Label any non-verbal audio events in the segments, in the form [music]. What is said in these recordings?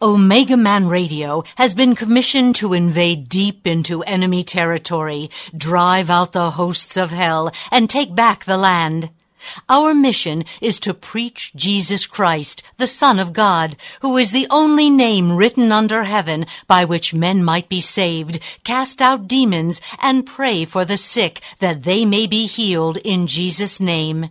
Omega Man Radio has been commissioned to invade deep into enemy territory, drive out the hosts of hell, and take back the land. Our mission is to preach Jesus Christ, the Son of God, who is the only name written under heaven by which men might be saved, cast out demons, and pray for the sick that they may be healed in Jesus' name.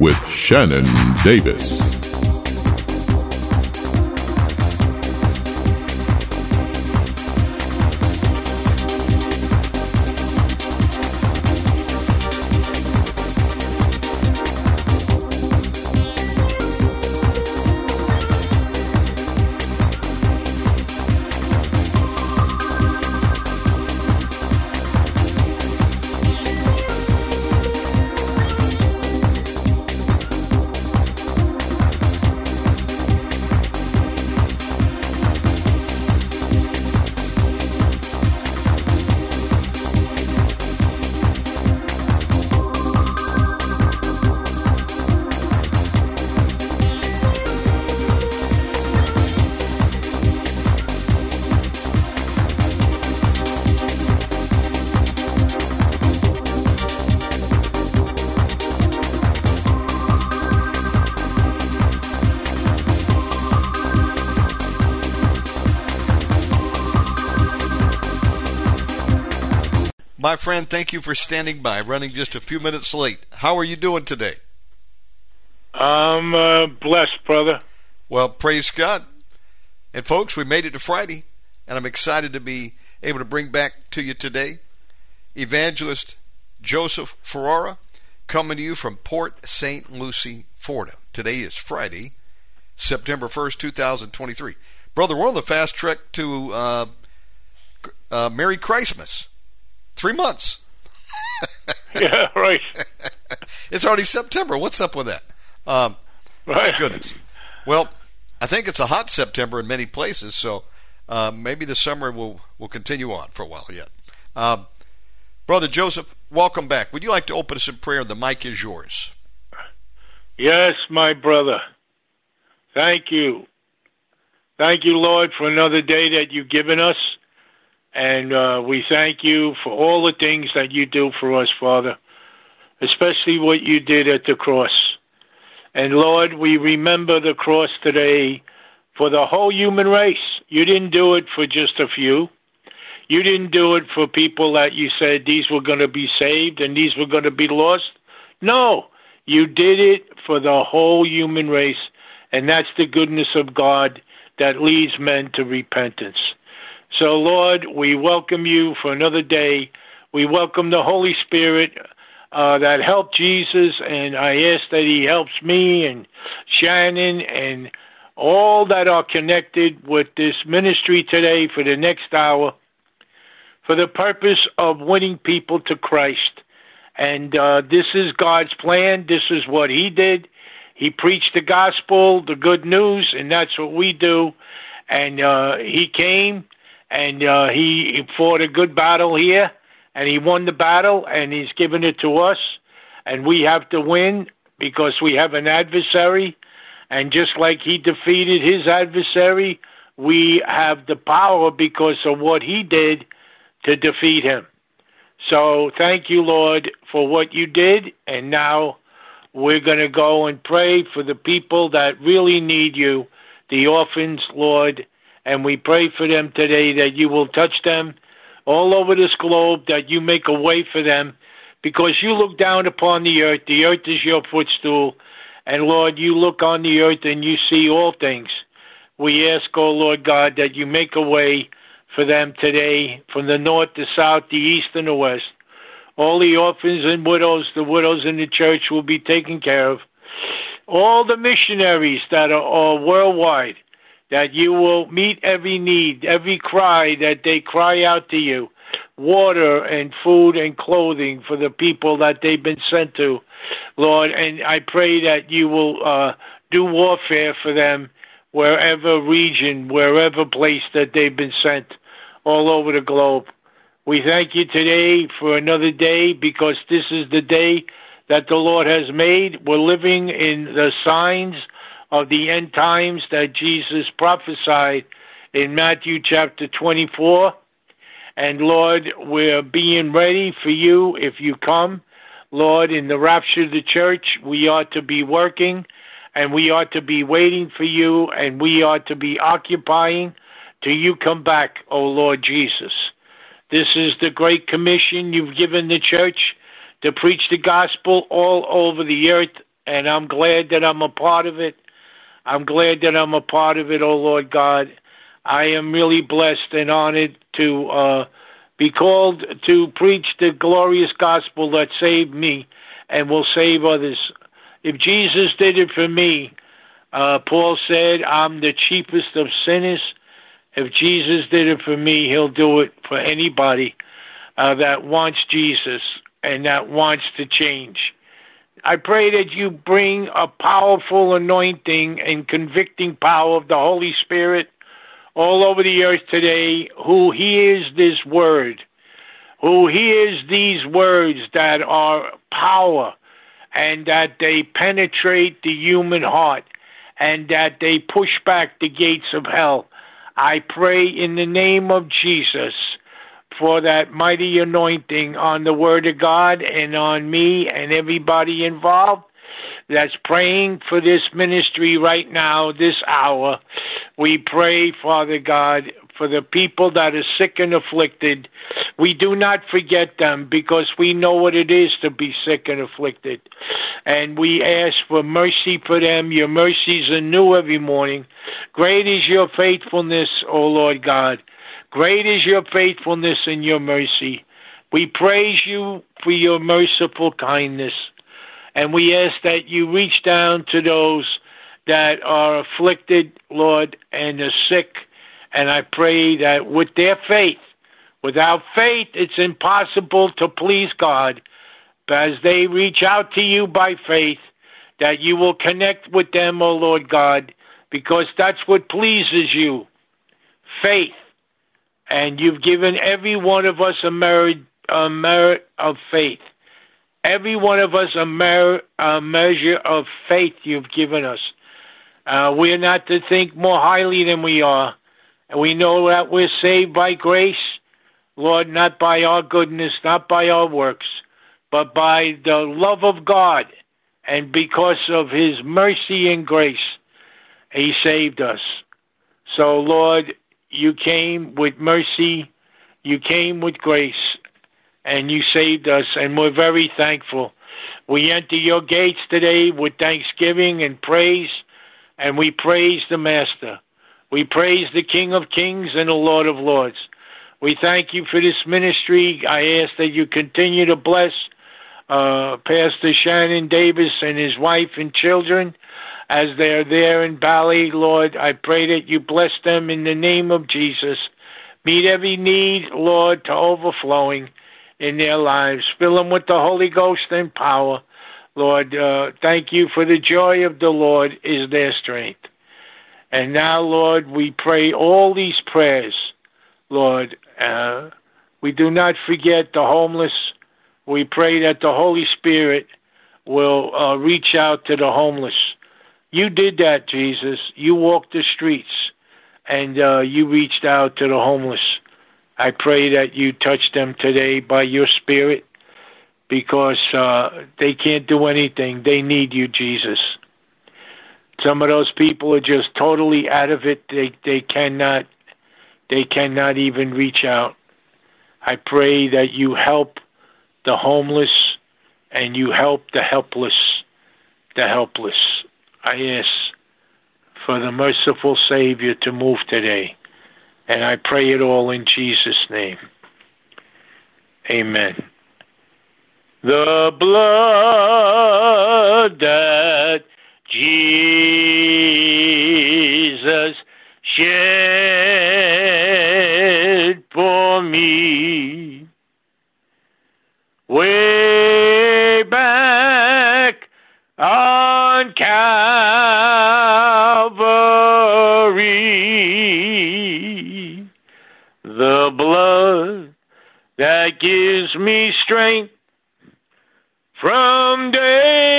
with Shannon Davis. Friend, thank you for standing by, running just a few minutes late. How are you doing today? I'm uh, blessed, brother. Well, praise God. And folks, we made it to Friday, and I'm excited to be able to bring back to you today Evangelist Joseph Ferrara coming to you from Port St. Lucie, Florida. Today is Friday, September 1st, 2023. Brother, we're on the fast track to uh, uh, Merry Christmas. Three months. [laughs] yeah, right. [laughs] it's already September. What's up with that? Um, right. My goodness. Well, I think it's a hot September in many places, so uh, maybe the summer will will continue on for a while yet. Um, Brother Joseph, welcome back. Would you like to open us in prayer? The mic is yours. Yes, my brother. Thank you. Thank you, Lord, for another day that you've given us. And uh, we thank you for all the things that you do for us, Father, especially what you did at the cross. And Lord, we remember the cross today for the whole human race. You didn't do it for just a few. You didn't do it for people that you said these were going to be saved and these were going to be lost. No, you did it for the whole human race. And that's the goodness of God that leads men to repentance. So, Lord, we welcome you for another day. We welcome the Holy Spirit uh, that helped Jesus, and I ask that he helps me and Shannon and all that are connected with this ministry today for the next hour for the purpose of winning people to Christ. And uh, this is God's plan. This is what he did. He preached the gospel, the good news, and that's what we do. And uh, he came and uh, he, he fought a good battle here, and he won the battle, and he's given it to us, and we have to win because we have an adversary, and just like he defeated his adversary, we have the power because of what he did to defeat him. So thank you, Lord, for what you did. And now we're going to go and pray for the people that really need you, the orphans, Lord. And we pray for them today that you will touch them all over this globe, that you make a way for them because you look down upon the earth. The earth is your footstool. And Lord, you look on the earth and you see all things. We ask, oh Lord God, that you make a way for them today from the north, the south, the east, and the west. All the orphans and widows, the widows in the church will be taken care of. All the missionaries that are, are worldwide, that you will meet every need, every cry that they cry out to you water and food and clothing for the people that they've been sent to, Lord. And I pray that you will uh, do warfare for them wherever region, wherever place that they've been sent all over the globe. We thank you today for another day because this is the day that the Lord has made. We're living in the signs of the end times that Jesus prophesied in Matthew chapter 24. And Lord, we're being ready for you if you come. Lord, in the rapture of the church, we ought to be working and we ought to be waiting for you and we ought to be occupying till you come back, O Lord Jesus. This is the great commission you've given the church to preach the gospel all over the earth, and I'm glad that I'm a part of it. I'm glad that I'm a part of it, O Lord God. I am really blessed and honored to uh, be called to preach the glorious gospel that saved me and will save others. If Jesus did it for me, uh, Paul said, I'm the chiefest of sinners. If Jesus did it for me, he'll do it for anybody uh, that wants Jesus and that wants to change. I pray that you bring a powerful anointing and convicting power of the Holy Spirit all over the earth today who hears this word, who hears these words that are power and that they penetrate the human heart and that they push back the gates of hell. I pray in the name of Jesus for that mighty anointing on the Word of God and on me and everybody involved that's praying for this ministry right now, this hour. We pray, Father God, for the people that are sick and afflicted. We do not forget them because we know what it is to be sick and afflicted. And we ask for mercy for them. Your mercies are new every morning. Great is your faithfulness, O Lord God. Great is your faithfulness and your mercy. We praise you for your merciful kindness. And we ask that you reach down to those that are afflicted, Lord, and are sick. And I pray that with their faith, without faith, it's impossible to please God. But as they reach out to you by faith, that you will connect with them, O oh Lord God, because that's what pleases you. Faith. And you've given every one of us a merit, a merit of faith. Every one of us a, mer- a measure of faith you've given us. Uh, we're not to think more highly than we are. And we know that we're saved by grace, Lord, not by our goodness, not by our works, but by the love of God. And because of his mercy and grace, he saved us. So, Lord, you came with mercy, you came with grace, and you saved us, and we're very thankful. We enter your gates today with thanksgiving and praise, and we praise the Master. We praise the King of Kings and the Lord of Lords. We thank you for this ministry. I ask that you continue to bless uh, Pastor Shannon Davis and his wife and children as they are there in Bali. Lord, I pray that you bless them in the name of Jesus. Meet every need, Lord, to overflowing in their lives. Fill them with the Holy Ghost and power. Lord, uh, thank you for the joy of the Lord is their strength. And now, Lord, we pray all these prayers, Lord. Uh, we do not forget the homeless. We pray that the Holy Spirit will uh, reach out to the homeless. You did that, Jesus. You walked the streets and uh, you reached out to the homeless. I pray that you touch them today by your Spirit because uh, they can't do anything. They need you, Jesus. Some of those people are just totally out of it. They they cannot they cannot even reach out. I pray that you help the homeless and you help the helpless, the helpless. I ask for the merciful Savior to move today. And I pray it all in Jesus' name. Amen. The blood that Jesus shed for me way back on Calvary. The blood that gives me strength from day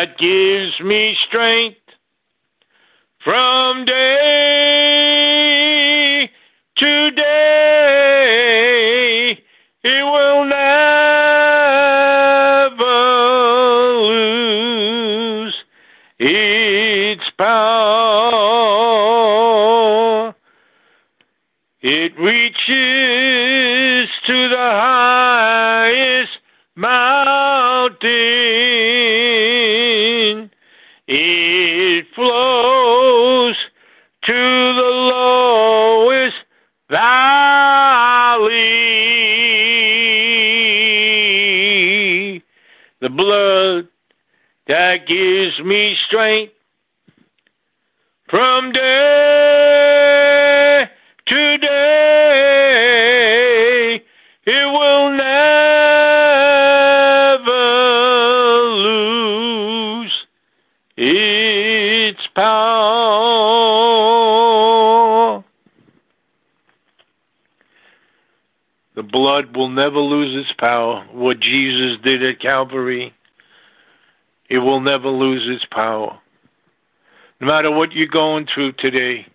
that gives me strength strength from day to day. It will never lose its power. The blood will never lose its power. What Jesus did at Calvary, it will never lose its power. No matter what you're going through today,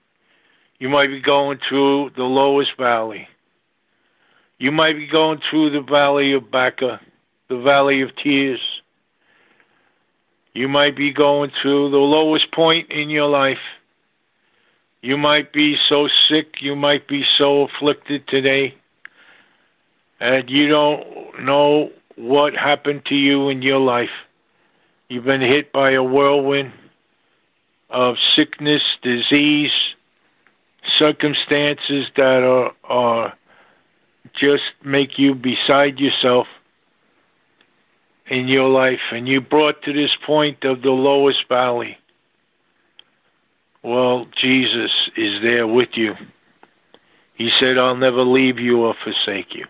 you might be going through the lowest valley. You might be going through the valley of Baca, the valley of tears. You might be going through the lowest point in your life. You might be so sick, you might be so afflicted today, and you don't know what happened to you in your life. You've been hit by a whirlwind of sickness, disease, circumstances that are, are just make you beside yourself in your life, and you brought to this point of the lowest valley. Well, Jesus is there with you. He said, I'll never leave you or forsake you.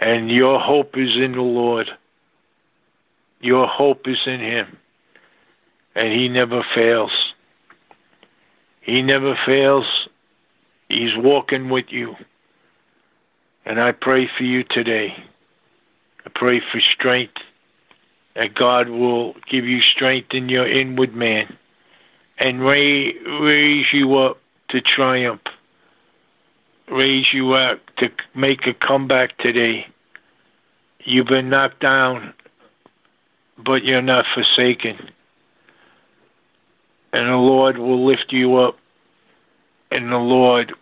And your hope is in the Lord. Your hope is in Him. And he never fails. He never fails. He's walking with you. And I pray for you today. I pray for strength, that God will give you strength in your inward man and raise you up to triumph, raise you up to make a comeback today. You've been knocked down, but you're not forsaken. And the Lord will lift you up, and the Lord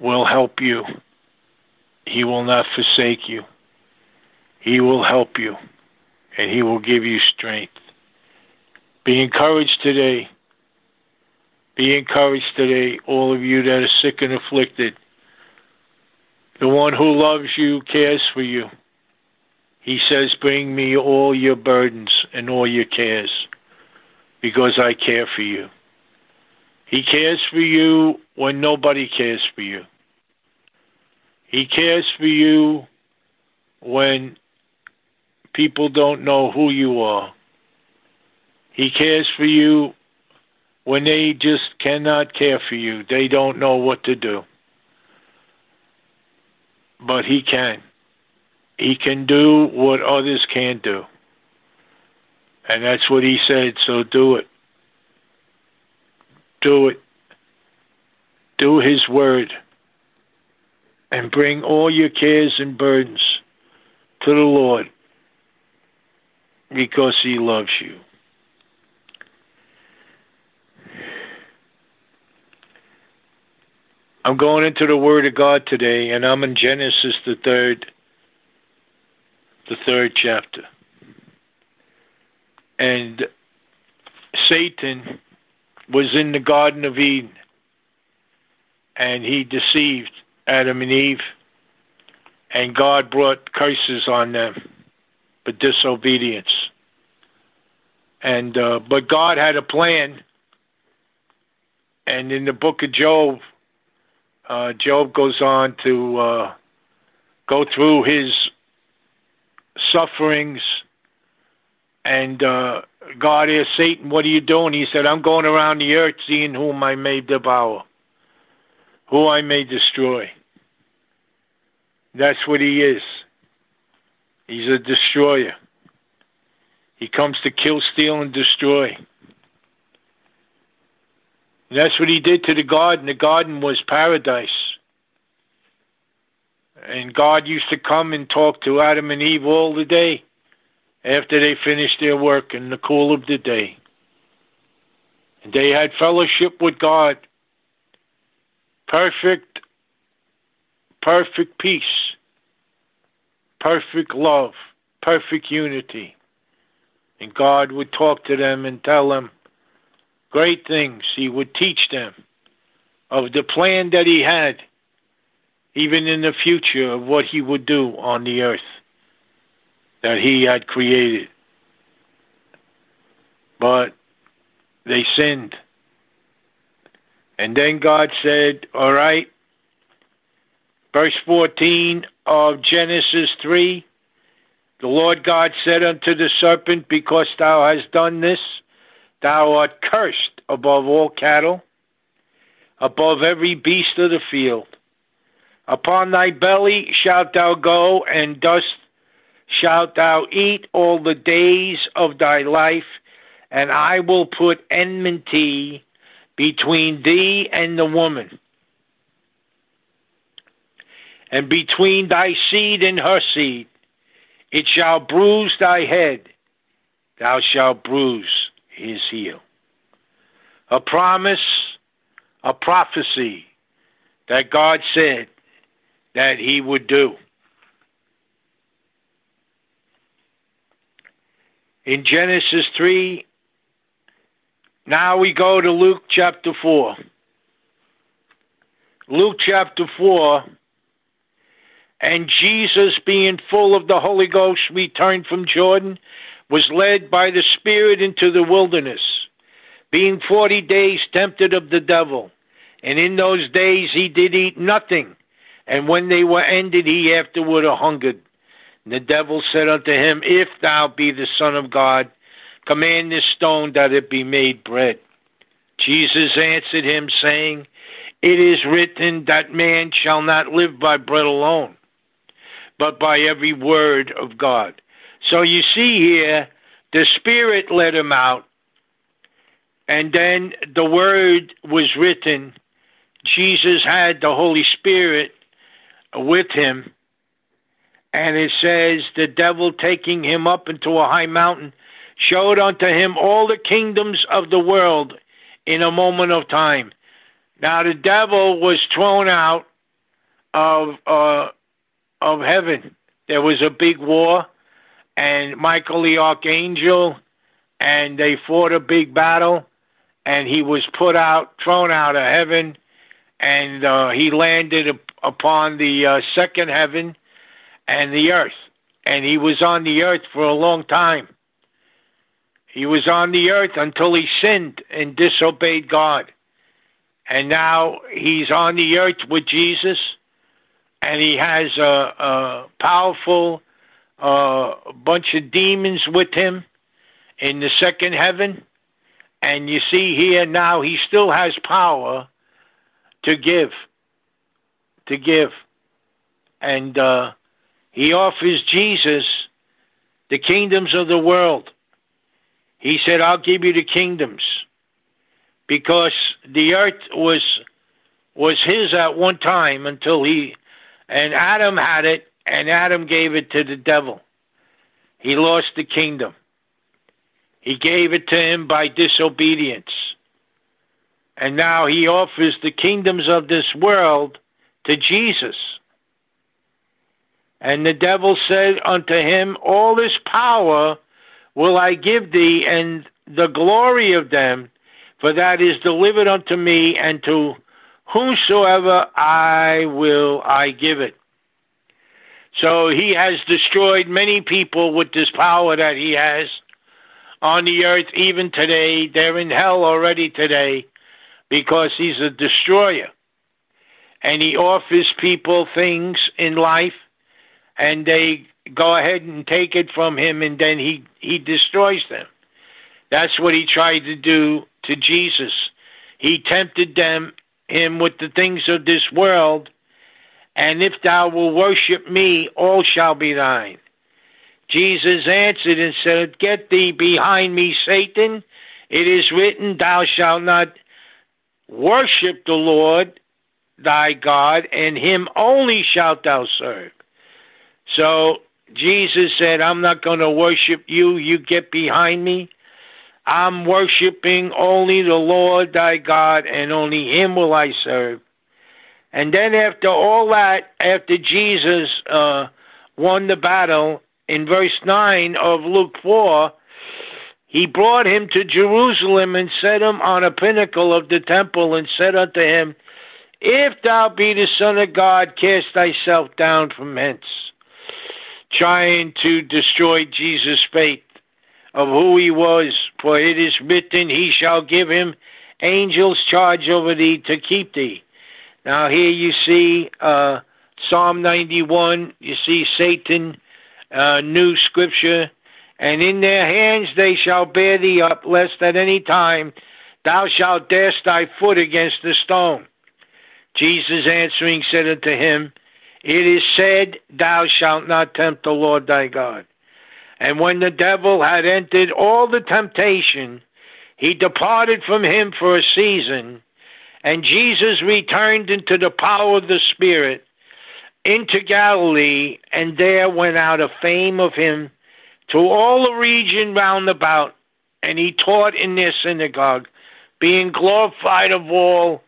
will help you. He will not forsake you. He will help you, and He will give you strength. Be encouraged today. Be encouraged today, all of you that are sick and afflicted. The one who loves you cares for you. He says, bring me all your burdens and all your cares because I care for you. He cares for you when nobody cares for you. He cares for you when people don't know who you are. He cares for you when they just cannot care for you. They don't know what to do. But he can. He can do what others can't do. And that's what he said, so do it. Do it. Do his word. And bring all your cares and burdens to the Lord because he loves you. I'm going into the Word of God today, and I'm in Genesis, the third, the third chapter. And Satan was in the Garden of Eden, and he deceived Adam and Eve, and God brought curses on them for disobedience. And uh, but God had a plan, and in the book of Job, uh, Job goes on to uh, go through his sufferings, and uh, God asked Satan, "What are you doing?" He said, "I'm going around the earth, seeing whom I may devour, who I may destroy." That's what he is. He's a destroyer. He comes to kill, steal, and destroy. And that's what he did to the garden. The garden was paradise. And God used to come and talk to Adam and Eve all the day after they finished their work in the cool of the day. And they had fellowship with God. Perfect, perfect peace, perfect love, perfect unity. And God would talk to them and tell them great things. He would teach them of the plan that he had, even in the future, of what he would do on the earth that he had created. But they sinned. And then God said, all right, verse 14 of Genesis 3, the Lord God said unto the serpent, because thou hast done this, Thou art cursed above all cattle, above every beast of the field. Upon thy belly shalt thou go, and dust shalt thou eat all the days of thy life, and I will put enmity between thee and the woman, and between thy seed and her seed. It shall bruise thy head, thou shalt bruise his heel. A promise, a prophecy that God said that he would do. In Genesis 3, now we go to Luke chapter 4. Luke chapter 4, and Jesus, being full of the Holy Ghost, returned from Jordan was led by the Spirit into the wilderness, being forty days tempted of the devil. And in those days he did eat nothing. And when they were ended, he afterward hungered. And the devil said unto him, If thou be the Son of God, command this stone that it be made bread. Jesus answered him, saying, It is written that man shall not live by bread alone, but by every word of God. So you see here, the Spirit led him out, and then the word was written. Jesus had the Holy Spirit with him, and it says, the devil taking him up into a high mountain showed unto him all the kingdoms of the world in a moment of time. Now the devil was thrown out of uh, of heaven. There was a big war, and Michael the archangel, and they fought a big battle, and he was put out, thrown out of heaven, and uh, he landed upon the uh, second heaven and the earth. And he was on the earth for a long time. He was on the earth until he sinned and disobeyed God. And now he's on the earth with Jesus, and he has a, a powerful uh, bunch of demons with him in the second heaven. And you see here now he still has power to give, to give. And uh, he offers Jesus the kingdoms of the world. He said, I'll give you the kingdoms because the earth was was his at one time until he and Adam had it and Adam gave it to the devil. He lost the kingdom. He gave it to him by disobedience. And now he offers the kingdoms of this world to Jesus. And the devil said unto him, All this power will I give thee, and the glory of them, for that is delivered unto me, and to whomsoever I will I give it. So he has destroyed many people with this power that he has on the earth even today. They're in hell already today because he's a destroyer. And he offers people things in life and they go ahead and take it from him and then he, he destroys them. That's what he tried to do to Jesus. He tempted them, him with the things of this world, and if thou will worship me, all shall be thine. Jesus answered and said, Get thee behind me, Satan. It is written, Thou shalt not worship the Lord thy God, and him only shalt thou serve. So Jesus said, I'm not going to worship you. You get behind me. I'm worshiping only the Lord thy God, and only him will I serve. And then after all that, after Jesus uh, won the battle, in verse 9 of Luke 4, he brought him to Jerusalem and set him on a pinnacle of the temple and said unto him, If thou be the Son of God, cast thyself down from hence trying to destroy Jesus' faith of who he was. For it is written, He shall give him angels charge over thee to keep thee. Now here you see uh, Psalm 91, you see Satan, uh, knew scripture, and in their hands they shall bear thee up, lest at any time thou shalt dash thy foot against the stone. Jesus answering said unto him, it is said, Thou shalt not tempt the Lord thy God. And when the devil had entered all the temptation, he departed from him for a season, and Jesus returned into the power of the Spirit into Galilee, and there went out a fame of him to all the region round about, and he taught in their synagogue, being glorified of all.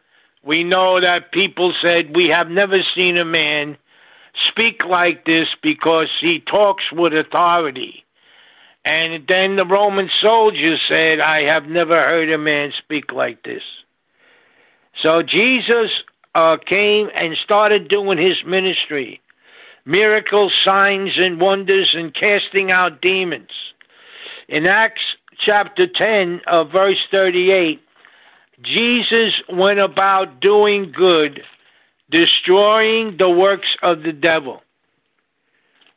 We know that people said, We have never seen a man speak like this because he talks with authority. And then the Roman soldiers said, I have never heard a man speak like this. So Jesus uh, came and started doing his ministry miracles, signs, and wonders, and casting out demons. In Acts chapter 10, uh, verse 38, Jesus went about doing good destroying the works of the devil.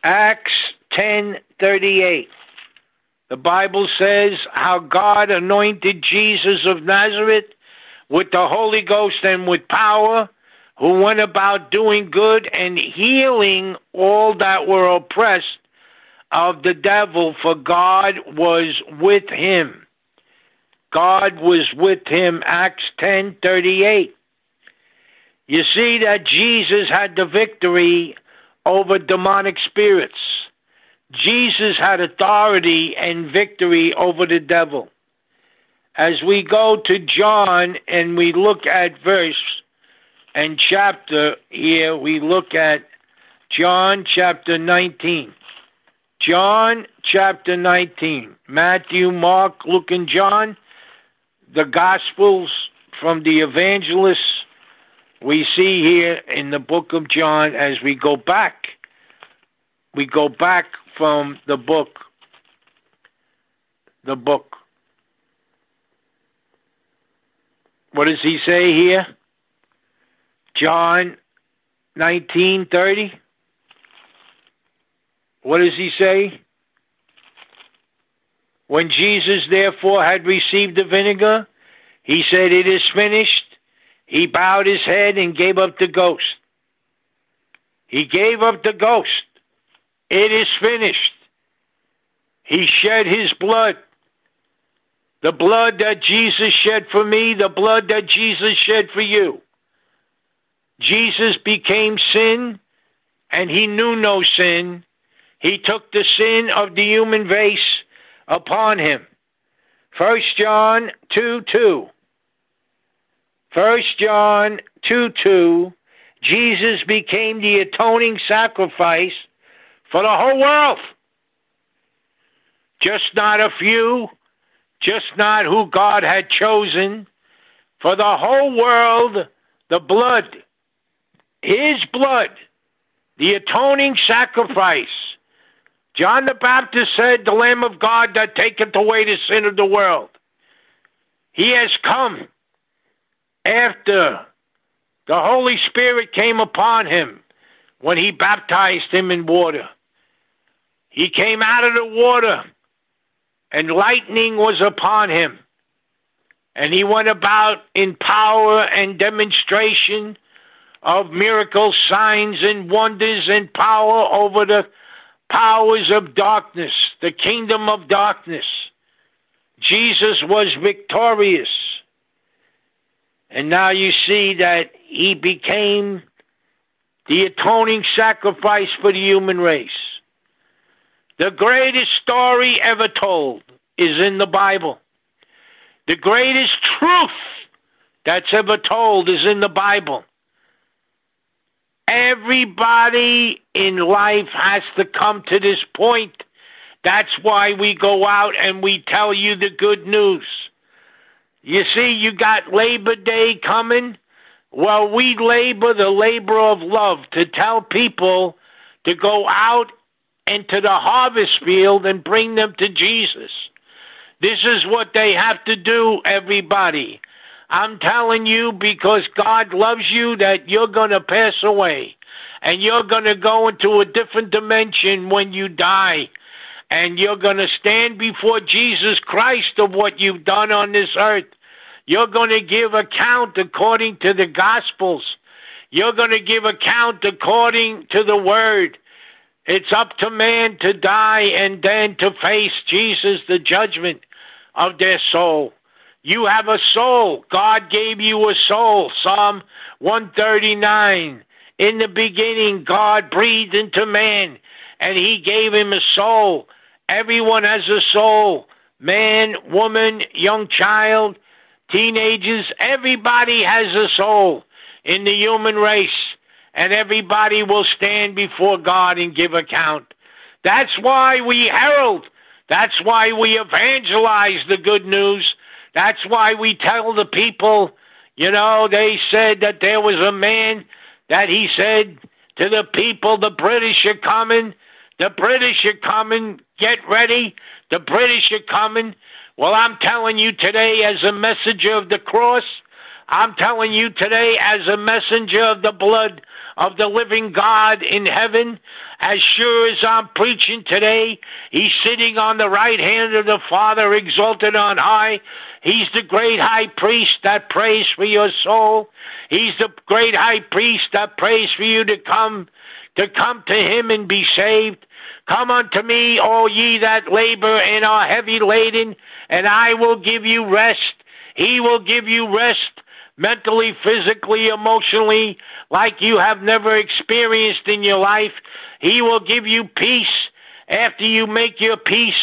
Acts 10:38. The Bible says how God anointed Jesus of Nazareth with the Holy Ghost and with power, who went about doing good and healing all that were oppressed of the devil, for God was with him. God was with him, Acts 10:38. You see that Jesus had the victory over demonic spirits. Jesus had authority and victory over the devil. As we go to John and we look at verse and chapter here, we look at John chapter 19. John chapter 19. Matthew, Mark, Luke, and John, the Gospels from the evangelists, we see here in the book of John as we go back. We go back from the book. The book. What does he say here? John 1930. What does he say? When Jesus therefore had received the vinegar, he said, It is finished. He bowed his head and gave up the ghost. He gave up the ghost. It is finished. He shed his blood. The blood that Jesus shed for me, the blood that Jesus shed for you. Jesus became sin and he knew no sin he took the sin of the human race upon him. First John 2 2. First John 2 2. Jesus became the atoning sacrifice for the whole world. Just not a few, just not who God had chosen. For the whole world, the blood, His blood, the atoning sacrifice John the Baptist said, the Lamb of God that taketh away the sin of the world. He has come after the Holy Spirit came upon him when he baptized him in water. He came out of the water and lightning was upon him. And he went about in power and demonstration of miracles, signs, and wonders and power over the powers of darkness, the kingdom of darkness. Jesus was victorious. And now you see that he became the atoning sacrifice for the human race. The greatest story ever told is in the Bible. The greatest truth that's ever told is in the Bible. Everybody in life has to come to this point. That's why we go out and we tell you the good news. You see, you got Labor Day coming. Well, we labor the labor of love to tell people to go out into the harvest field and bring them to Jesus. This is what they have to do, everybody. I'm telling you because God loves you that you're going to pass away and you're going to go into a different dimension when you die and you're going to stand before Jesus Christ of what you've done on this earth. You're going to give account according to the Gospels. You're going to give account according to the Word. It's up to man to die and then to face Jesus, the judgment of their soul. You have a soul. God gave you a soul. Psalm 139. In the beginning, God breathed into man and he gave him a soul. Everyone has a soul. Man, woman, young child, teenagers, everybody has a soul in the human race. And everybody will stand before God and give account. That's why we herald. That's why we evangelize the good news that's why we tell the people, you know, they said that there was a man that he said to the people, the British are coming, the British are coming, get ready, the British are coming. Well, I'm telling you today, as a messenger of the cross, I'm telling you today as a messenger of the blood of the living God in heaven, as sure as I'm preaching today, He's sitting on the right hand of the Father exalted on high. He's the great high priest that prays for your soul. He's the great high priest that prays for you to come, to come to Him and be saved. Come unto me, all ye that labor and are heavy laden, and I will give you rest. He will give you rest mentally, physically, emotionally, like you have never experienced in your life. He will give you peace after you make your peace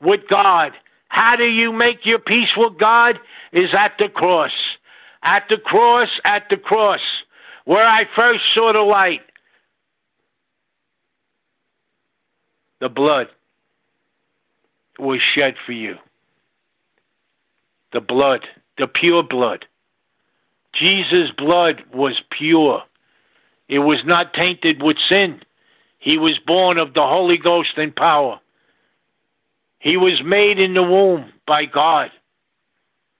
with God. How do you make your peace with God? Is at the cross. At the cross, at the cross, where I first saw the light. The blood was shed for you. The blood, the pure blood. Jesus' blood was pure. It was not tainted with sin. He was born of the Holy Ghost and power. He was made in the womb by God.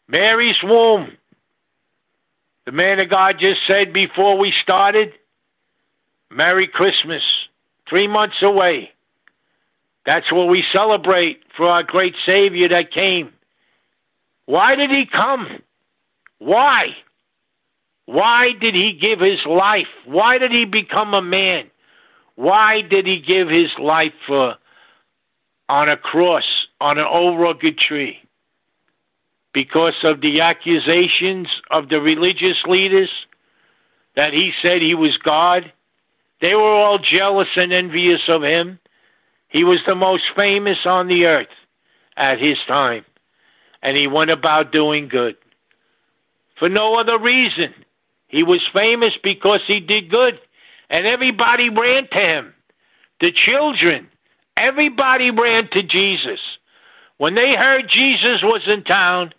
Mary's womb. The man of God just said before we started, Merry Christmas. Three months away. That's what we celebrate for our great Savior that came. Why did he come? Why? Why did he give his life? Why did he become a man? Why did he give his life for, on a cross, on an old rugged tree? Because of the accusations of the religious leaders that he said he was God. They were all jealous and envious of him. He was the most famous on the earth at his time, and he went about doing good. For no other reason. He was famous because he did good, and everybody ran to him. The children, everybody ran to Jesus. When they heard Jesus was in town,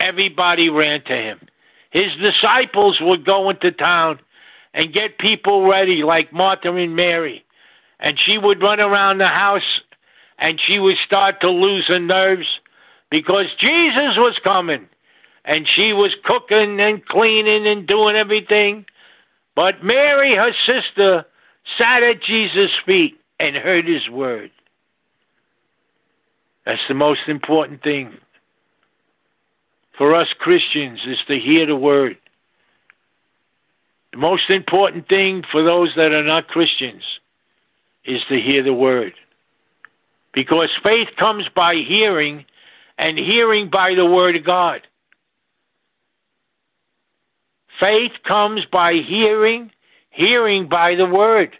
everybody ran to him. His disciples would go into town and get people ready, like Martha and Mary and she would run around the house and she would start to lose her nerves because Jesus was coming and she was cooking and cleaning and doing everything. But Mary, her sister, sat at Jesus' feet and heard his word. That's the most important thing for us Christians is to hear the word. The most important thing for those that are not Christians is to hear the word. Because faith comes by hearing, and hearing by the word of God. Faith comes by hearing, hearing by the word.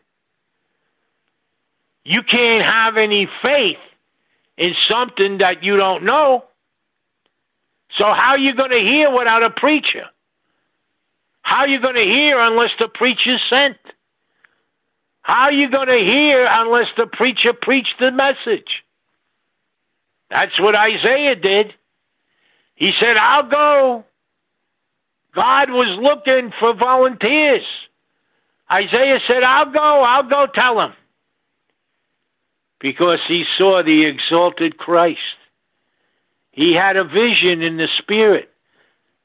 You can't have any faith in something that you don't know. So how are you going to hear without a preacher? How are you going to hear unless the preacher sent? How are you going to hear unless the preacher preached the message? That's what Isaiah did. He said, I'll go. God was looking for volunteers. Isaiah said, I'll go, I'll go tell him. Because he saw the exalted Christ. He had a vision in the spirit,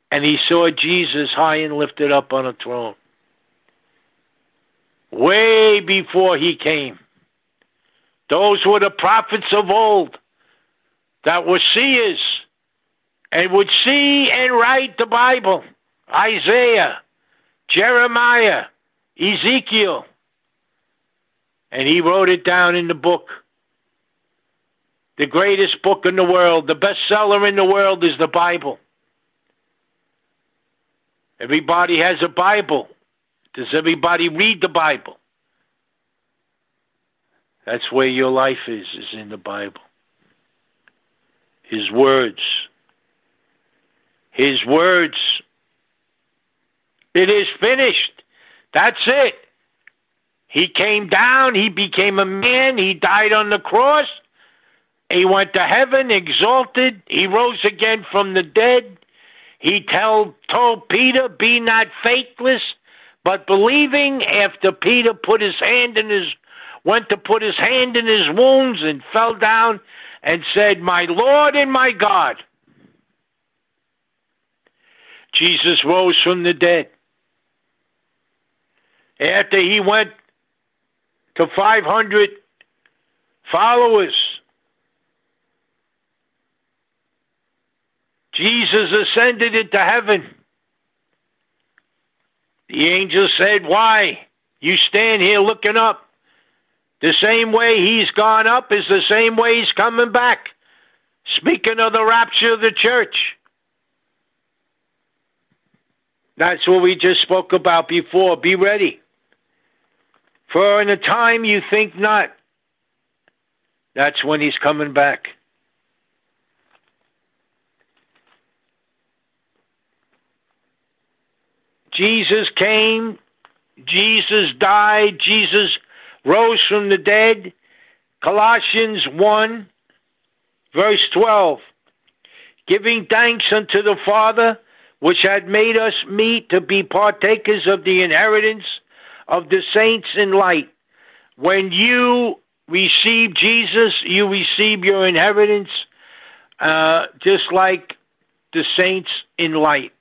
and he saw Jesus high and lifted up on a throne way before he came. Those were the prophets of old that were seers and would see and write the Bible. Isaiah, Jeremiah, Ezekiel. And he wrote it down in the book. The greatest book in the world, the bestseller in the world is the Bible. Everybody has a Bible. Does everybody read the Bible? That's where your life is, is in the Bible. His words. His words. It is finished. That's it. He came down. He became a man. He died on the cross. He went to heaven exalted. He rose again from the dead. He tell, told Peter, be not faithless, but believing after Peter put his hand in his, went to put his hand in his wounds and fell down and said, My Lord and my God. Jesus rose from the dead. After he went to 500 followers, Jesus ascended into heaven. The angel said, Why? You stand here looking up. The same way he's gone up is the same way he's coming back. Speaking of the rapture of the church. That's what we just spoke about before. Be ready. For in a time you think not, that's when he's coming back. Jesus came, Jesus died, Jesus rose from the dead. Colossians 1, verse 12. Giving thanks unto the Father, which had made us meet to be partakers of the inheritance of the saints in light. When you receive Jesus, you receive your inheritance, uh, just like the saints in light.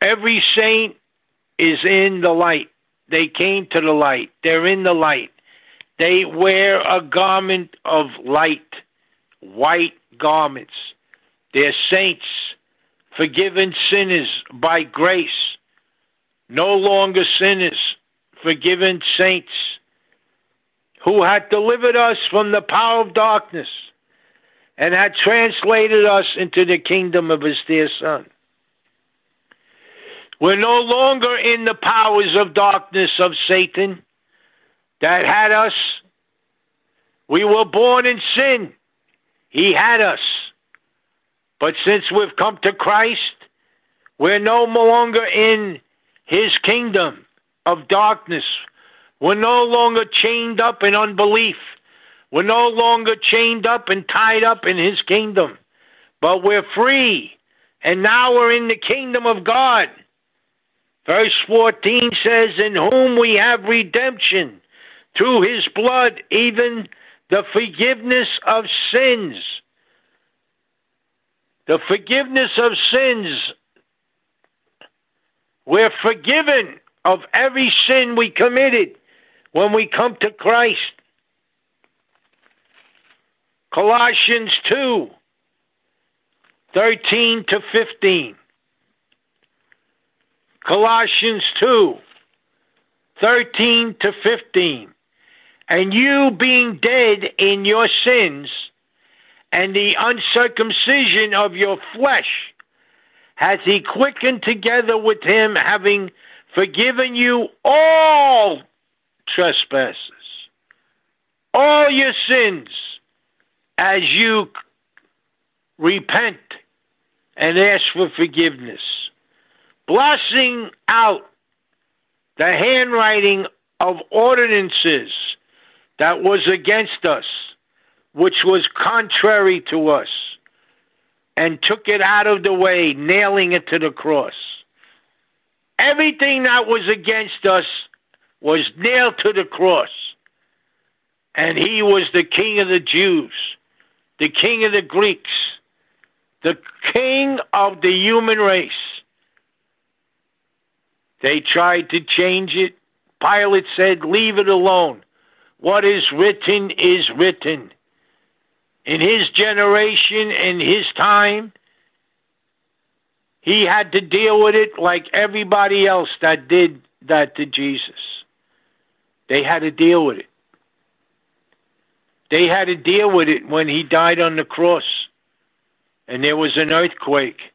Every saint is in the light. They came to the light. They're in the light. They wear a garment of light, white garments. They're saints, forgiven sinners by grace. No longer sinners, forgiven saints who had delivered us from the power of darkness and had translated us into the kingdom of his dear son. We're no longer in the powers of darkness of Satan that had us. We were born in sin. He had us. But since we've come to Christ, we're no longer in his kingdom of darkness. We're no longer chained up in unbelief. We're no longer chained up and tied up in his kingdom. But we're free. And now we're in the kingdom of God. Verse 14 says, In whom we have redemption through his blood, even the forgiveness of sins. The forgiveness of sins. We're forgiven of every sin we committed when we come to Christ. Colossians 2, 13 to 15. Colossians 2, 13 to 15. And you being dead in your sins and the uncircumcision of your flesh, hath he quickened together with him, having forgiven you all trespasses, all your sins, as you repent and ask for forgiveness blotting out the handwriting of ordinances that was against us, which was contrary to us, and took it out of the way, nailing it to the cross. Everything that was against us was nailed to the cross. And he was the king of the Jews, the king of the Greeks, the king of the human race. They tried to change it. Pilate said, leave it alone. What is written is written. In his generation, in his time, he had to deal with it like everybody else that did that to Jesus. They had to deal with it. They had to deal with it when he died on the cross and there was an earthquake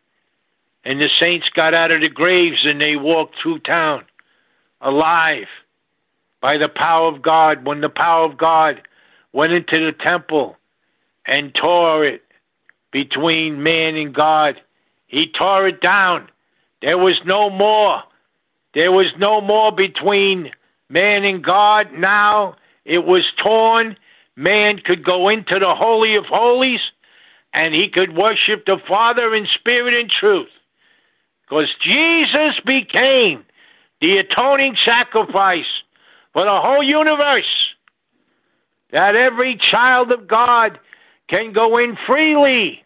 and the saints got out of the graves and they walked through town alive by the power of God. When the power of God went into the temple and tore it between man and God, he tore it down. There was no more. There was no more between man and God. Now it was torn. Man could go into the Holy of Holies and he could worship the Father in spirit and truth. Because Jesus became the atoning sacrifice for the whole universe. That every child of God can go in freely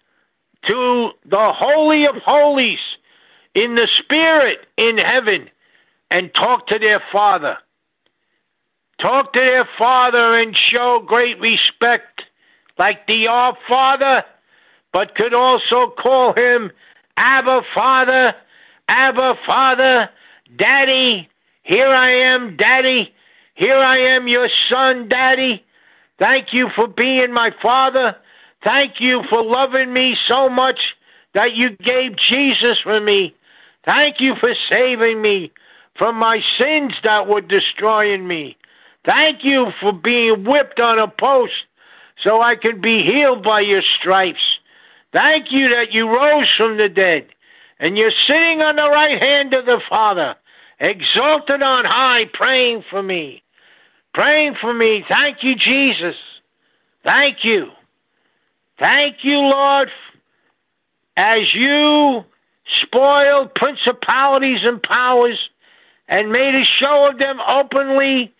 to the Holy of Holies in the spirit in heaven and talk to their father. Talk to their father and show great respect like the Our Father, but could also call him Abba Father, Abba Father, Daddy, here I am, Daddy, here I am, your son, Daddy. Thank you for being my father. Thank you for loving me so much that you gave Jesus for me. Thank you for saving me from my sins that were destroying me. Thank you for being whipped on a post so I could be healed by your stripes. Thank you that you rose from the dead and you're sitting on the right hand of the Father, exalted on high, praying for me. Praying for me. Thank you, Jesus. Thank you. Thank you, Lord, as you spoiled principalities and powers and made a show of them openly,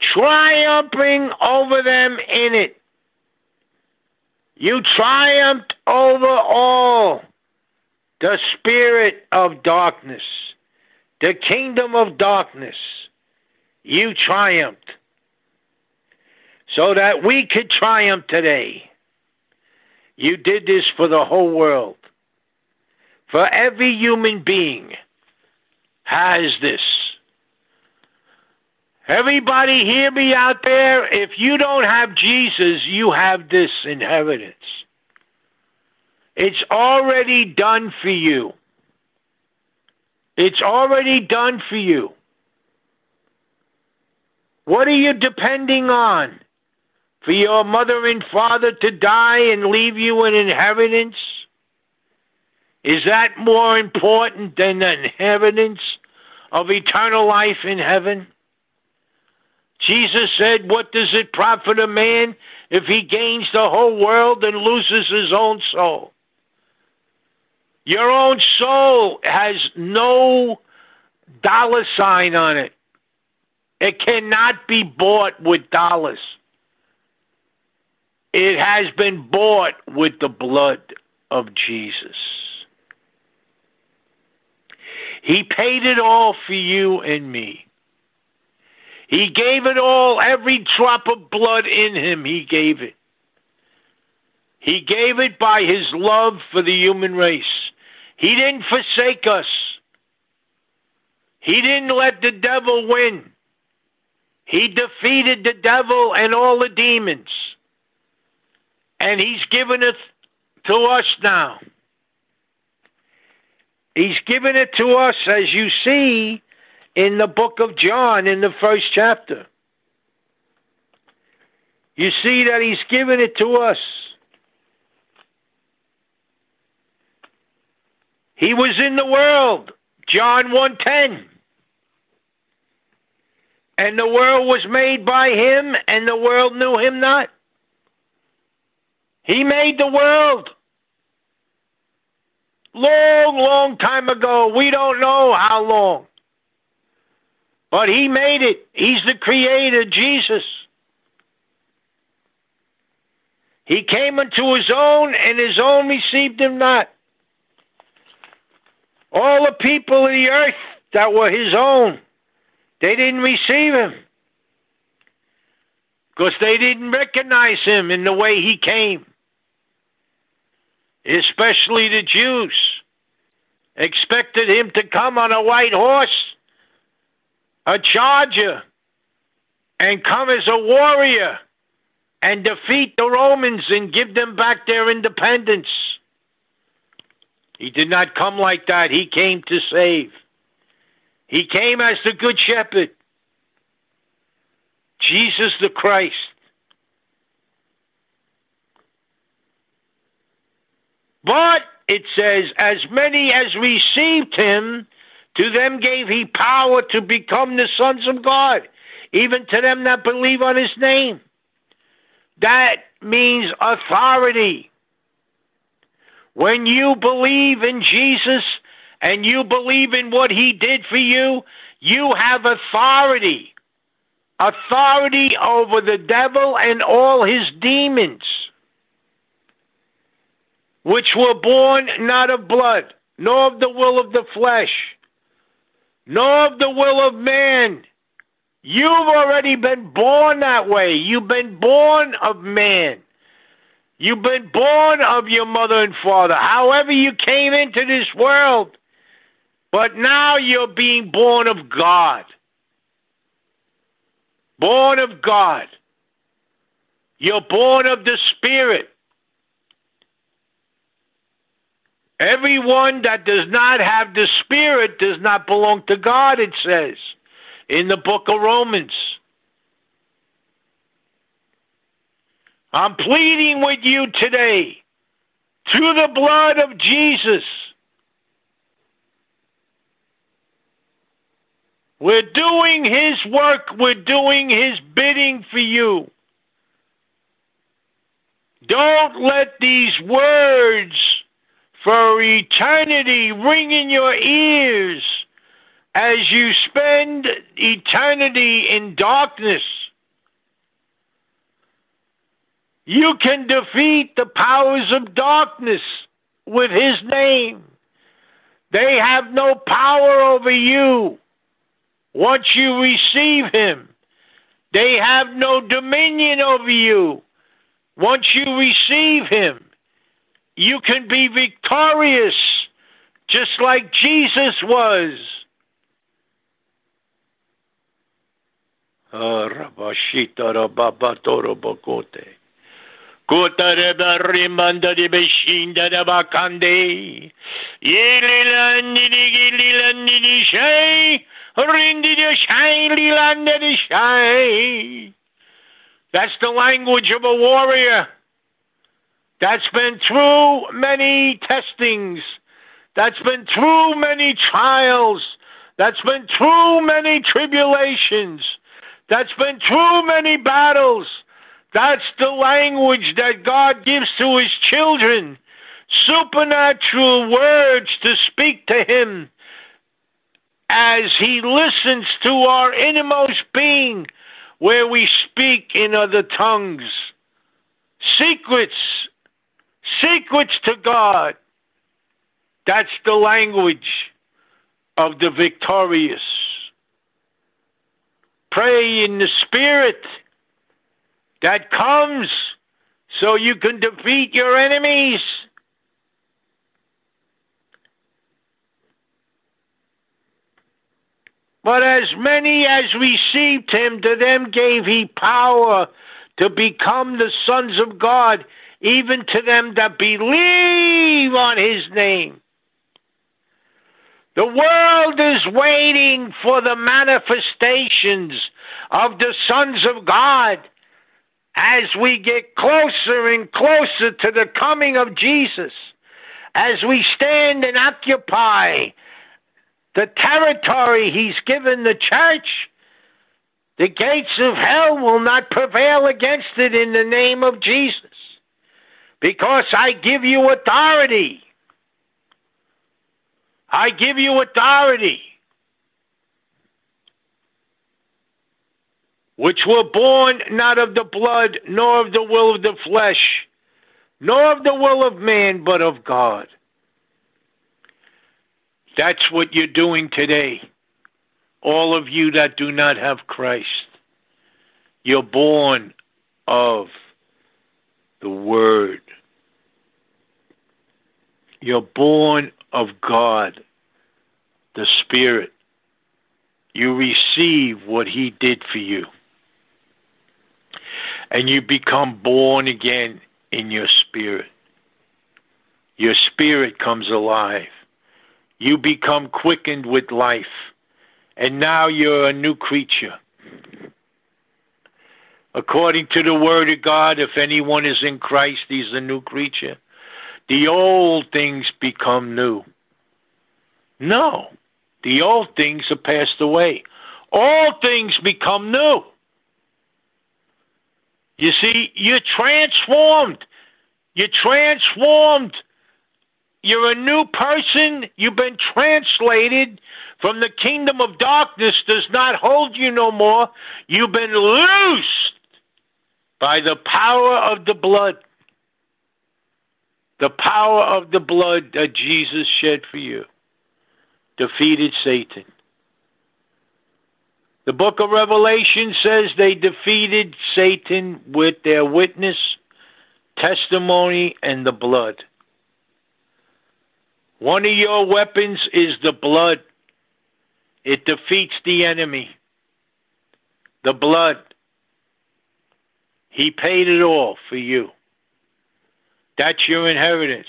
triumphing over them in it. You triumphed over all the spirit of darkness, the kingdom of darkness. You triumphed so that we could triumph today. You did this for the whole world. For every human being has this. Everybody hear me out there. If you don't have Jesus, you have this inheritance. It's already done for you. It's already done for you. What are you depending on? For your mother and father to die and leave you an inheritance? Is that more important than the inheritance of eternal life in heaven? Jesus said, What does it profit a man if he gains the whole world and loses his own soul? Your own soul has no dollar sign on it. It cannot be bought with dollars. It has been bought with the blood of Jesus. He paid it all for you and me. He gave it all, every drop of blood in him, he gave it. He gave it by his love for the human race. He didn't forsake us. He didn't let the devil win. He defeated the devil and all the demons and he's given it to us now. He's given it to us as you see in the book of John in the first chapter. You see that he's given it to us. He was in the world, John 1:10. And the world was made by him and the world knew him not. He made the world. Long, long time ago. We don't know how long. But he made it. He's the creator, Jesus. He came unto his own, and his own received him not. All the people of the earth that were his own, they didn't receive him. Because they didn't recognize him in the way he came especially the Jews, expected him to come on a white horse, a charger, and come as a warrior and defeat the Romans and give them back their independence. He did not come like that. He came to save. He came as the Good Shepherd, Jesus the Christ. But it says, as many as received him, to them gave he power to become the sons of God, even to them that believe on his name. That means authority. When you believe in Jesus and you believe in what he did for you, you have authority. Authority over the devil and all his demons which were born not of blood, nor of the will of the flesh, nor of the will of man. You've already been born that way. You've been born of man. You've been born of your mother and father. However you came into this world. But now you're being born of God. Born of God. You're born of the Spirit. Everyone that does not have the Spirit does not belong to God, it says in the book of Romans. I'm pleading with you today through the blood of Jesus. We're doing His work. We're doing His bidding for you. Don't let these words for eternity ring in your ears as you spend eternity in darkness. You can defeat the powers of darkness with His name. They have no power over you once you receive Him. They have no dominion over you once you receive Him. You can be victorious just like Jesus was. Ah, Kutare That's the language of a warrior. That's been through many testings. That's been through many trials. That's been through many tribulations. That's been through many battles. That's the language that God gives to his children. Supernatural words to speak to him as he listens to our innermost being where we speak in other tongues. Secrets, secrets to God. That's the language of the victorious. Pray in the Spirit that comes so you can defeat your enemies. But as many as received him, to them gave he power to become the sons of God, even to them that believe on his name. The world is waiting for the manifestations of the sons of God as we get closer and closer to the coming of Jesus, as we stand and occupy the territory he's given the church, the gates of hell will not prevail against it in the name of Jesus. Because I give you authority. I give you authority. Which were born not of the blood, nor of the will of the flesh, nor of the will of man, but of God. That's what you're doing today. All of you that do not have Christ. You're born of the Word. You're born of God, the Spirit. You receive what He did for you and you become born again in your spirit. Your spirit comes alive. You become quickened with life. And now you're a new creature. According to the word of God, if anyone is in Christ, he's a new creature. The old things become new. No, the old things are passed away. All things become new. You see, you're transformed. You're transformed. You're a new person. You've been translated from the kingdom of darkness does not hold you no more. You've been loosed by the power of the blood. The power of the blood that Jesus shed for you defeated Satan. The book of Revelation says they defeated Satan with their witness, testimony, and the blood. One of your weapons is the blood. It defeats the enemy. The blood. He paid it all for you. That's your inheritance.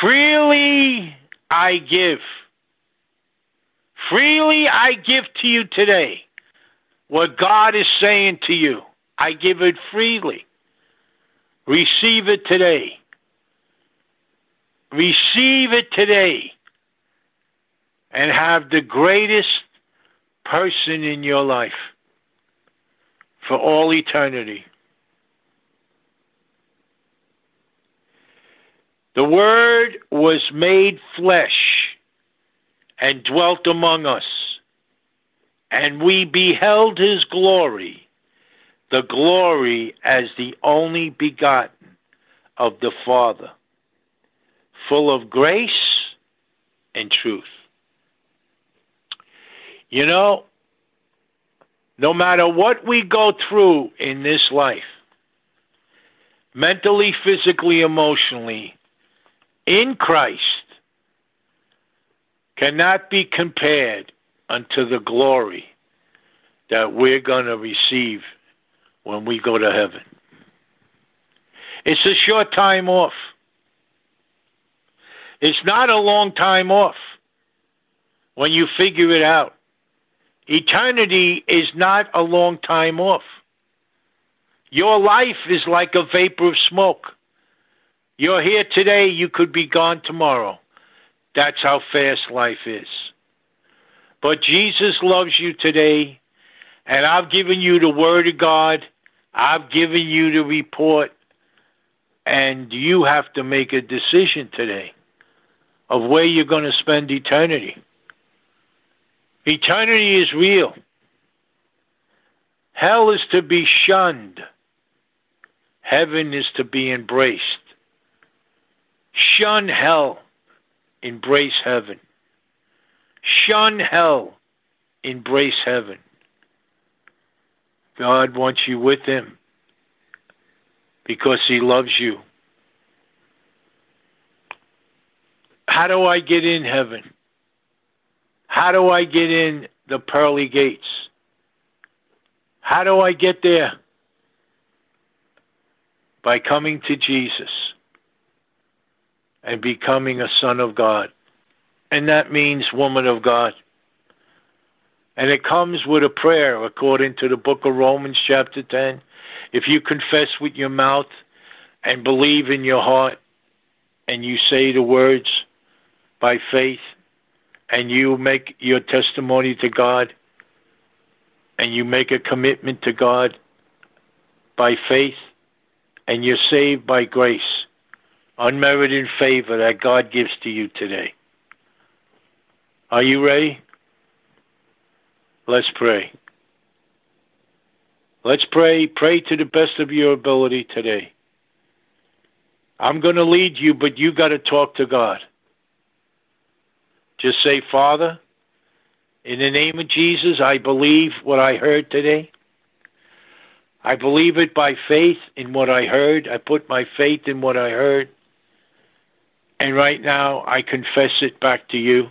Freely I give. Freely I give to you today what God is saying to you. I give it freely. Receive it today. Receive it today and have the greatest person in your life for all eternity. The Word was made flesh and dwelt among us, and we beheld his glory, the glory as the only begotten of the Father, full of grace and truth. You know, no matter what we go through in this life, mentally, physically, emotionally, in Christ, cannot be compared unto the glory that we're going to receive when we go to heaven. It's a short time off. It's not a long time off when you figure it out. Eternity is not a long time off. Your life is like a vapor of smoke. You're here today, you could be gone tomorrow. That's how fast life is. But Jesus loves you today, and I've given you the Word of God. I've given you the report, and you have to make a decision today of where you're going to spend eternity. Eternity is real. Hell is to be shunned. Heaven is to be embraced. Shun hell embrace heaven. Shun hell, embrace heaven. God wants you with him because he loves you. How do I get in heaven? How do I get in the pearly gates? How do I get there? By coming to Jesus and becoming a son of God. And that means woman of God. And it comes with a prayer according to the book of Romans chapter 10. If you confess with your mouth and believe in your heart and you say the words by faith and you make your testimony to God and you make a commitment to God by faith and you're saved by grace unmerited favor that God gives to you today. Are you ready? Let's pray. Let's pray. Pray to the best of your ability today. I'm going to lead you, but you've got to talk to God. Just say, Father, in the name of Jesus, I believe what I heard today. I believe it by faith in what I heard. I put my faith in what I heard. And right now, I confess it back to you.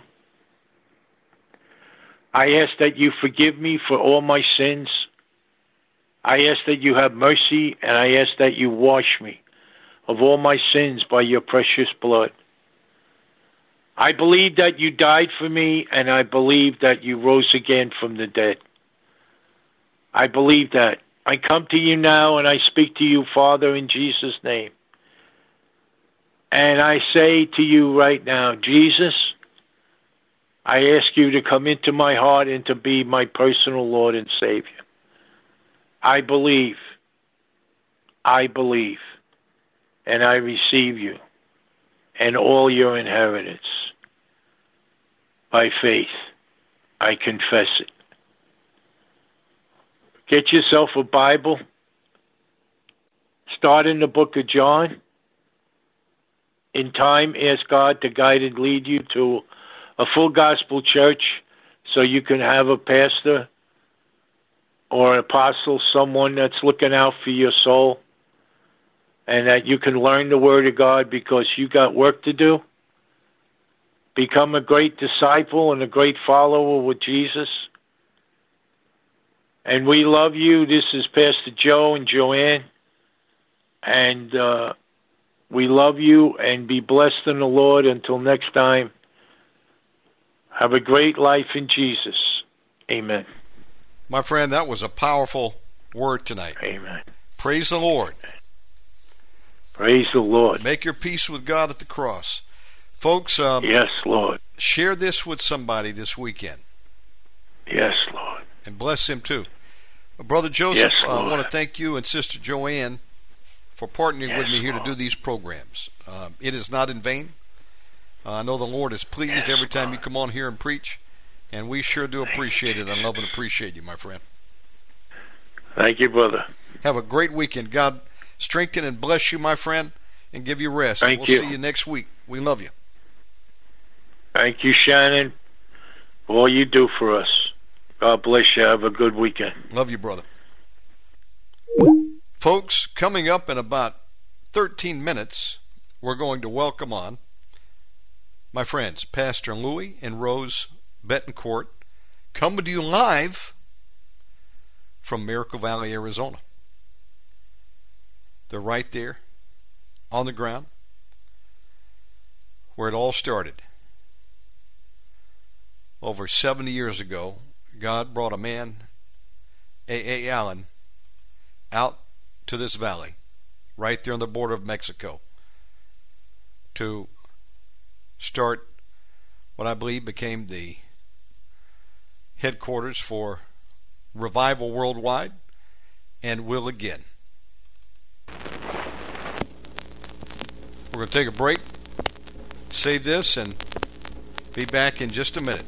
I ask that you forgive me for all my sins. I ask that you have mercy, and I ask that you wash me of all my sins by your precious blood. I believe that you died for me, and I believe that you rose again from the dead. I believe that. I come to you now, and I speak to you, Father, in Jesus' name. And I say to you right now, Jesus, I ask you to come into my heart and to be my personal Lord and Savior. I believe. I believe. And I receive you and all your inheritance. By faith, I confess it. Get yourself a Bible. start in the book of John. In time, ask God to guide and lead you to a full gospel church so you can have a pastor or an apostle, someone that's looking out for your soul, and that you can learn the Word of God because you got work to do. Become a great disciple and a great follower with Jesus. And we love you. This is Pastor Joe and Joanne. And uh, we love you and be blessed in the Lord until next time. Have a great life in Jesus. Amen. My friend, that was a powerful word tonight. Amen. Praise the Lord. Praise the Lord. Make your peace with God at the cross. Folks, um, yes, Lord. Share this with somebody this weekend. Yes, Lord. And bless them too. Brother Joseph, yes, I want to thank you and Sister Joanne for partnering yes, with me here Lord. to do these programs. Um, it is not in vain. Uh, I know the Lord is pleased yes, every time Lord. you come on here and preach, and we sure do appreciate it. I love and appreciate you, my friend. Thank you, brother. Have a great weekend. God strengthen and bless you, my friend, and give you rest. Thank we'll you. see you next week. We love you. Thank you, Shannon, for all you do for us. God bless you. Have a good weekend. Love you, brother. Folks, coming up in about 13 minutes, we're going to welcome on my friends, Pastor Louis and Rose Betancourt, coming to you live from Miracle Valley, Arizona. They're right there on the ground where it all started over 70 years ago, God brought a man, A. A. Allen, out to this valley, right there on the border of Mexico, to start what I believe became the headquarters for Revival Worldwide and will again. We're going to take a break, save this, and be back in just a minute.